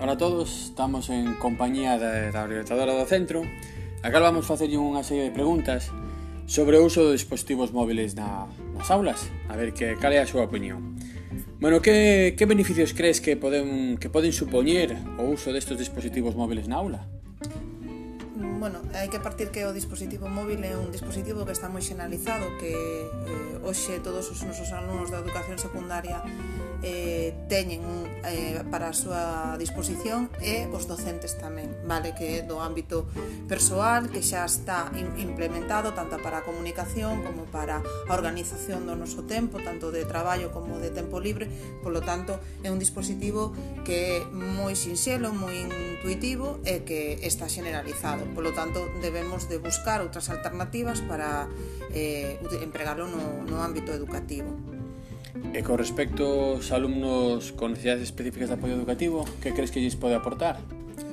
Para todos, estamos en compañía da, da orientadora do centro Acá vamos facerlle unha serie de preguntas sobre o uso de dispositivos móviles na, nas aulas A ver que cal é a súa opinión Bueno, que, que beneficios crees que poden, que poden supoñer o uso destes dispositivos móviles na aula? bueno, hai que partir que o dispositivo móvil é un dispositivo que está moi xenalizado, que hoxe todos os nosos alumnos da educación secundaria eh, teñen eh, para a súa disposición e os docentes tamén, vale? Que é do ámbito persoal, que xa está implementado tanto para a comunicación como para a organización do noso tempo, tanto de traballo como de tempo libre, polo tanto é un dispositivo que é moi sinxelo, moi intuitivo e que está generalizado, polo tanto debemos de buscar outras alternativas para eh, empregarlo no, no no ámbito educativo. E con respecto aos alumnos con necesidades específicas de apoio educativo, que crees que lles pode aportar?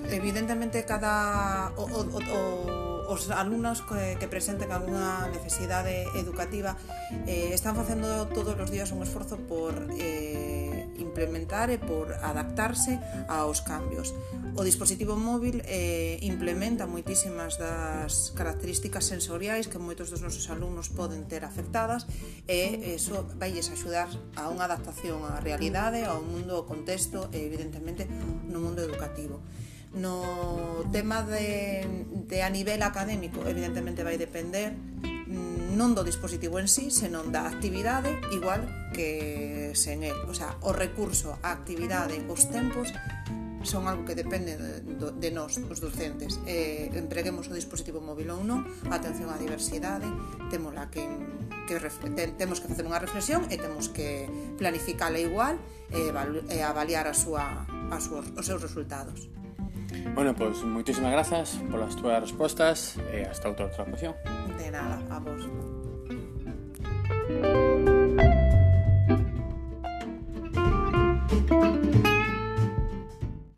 Evidentemente, cada o, o, o, os alumnos que, que presenten algunha necesidade educativa eh, están facendo todos os días un esforzo por eh, implementar e por adaptarse aos cambios. O dispositivo móvil eh, implementa moitísimas das características sensoriais que moitos dos nosos alumnos poden ter afectadas e iso vailles axudar a unha adaptación á realidade, ao mundo, ao contexto e evidentemente no mundo educativo. No tema de, de a nivel académico, evidentemente vai depender non do dispositivo en sí, senón da actividade igual que sen el. O sea, o recurso, a actividade, os tempos son algo que depende de, de nós, os docentes. Eh, empreguemos o dispositivo móvil ou non, atención á diversidade, temola que, que temos que facer unha reflexión e temos que planificala igual e, e avaliar a súa, a súa, os seus resultados. Bueno, pois pues, moitísimas grazas polas túas respostas e eh, hasta outra ocasión. De nada, a vos.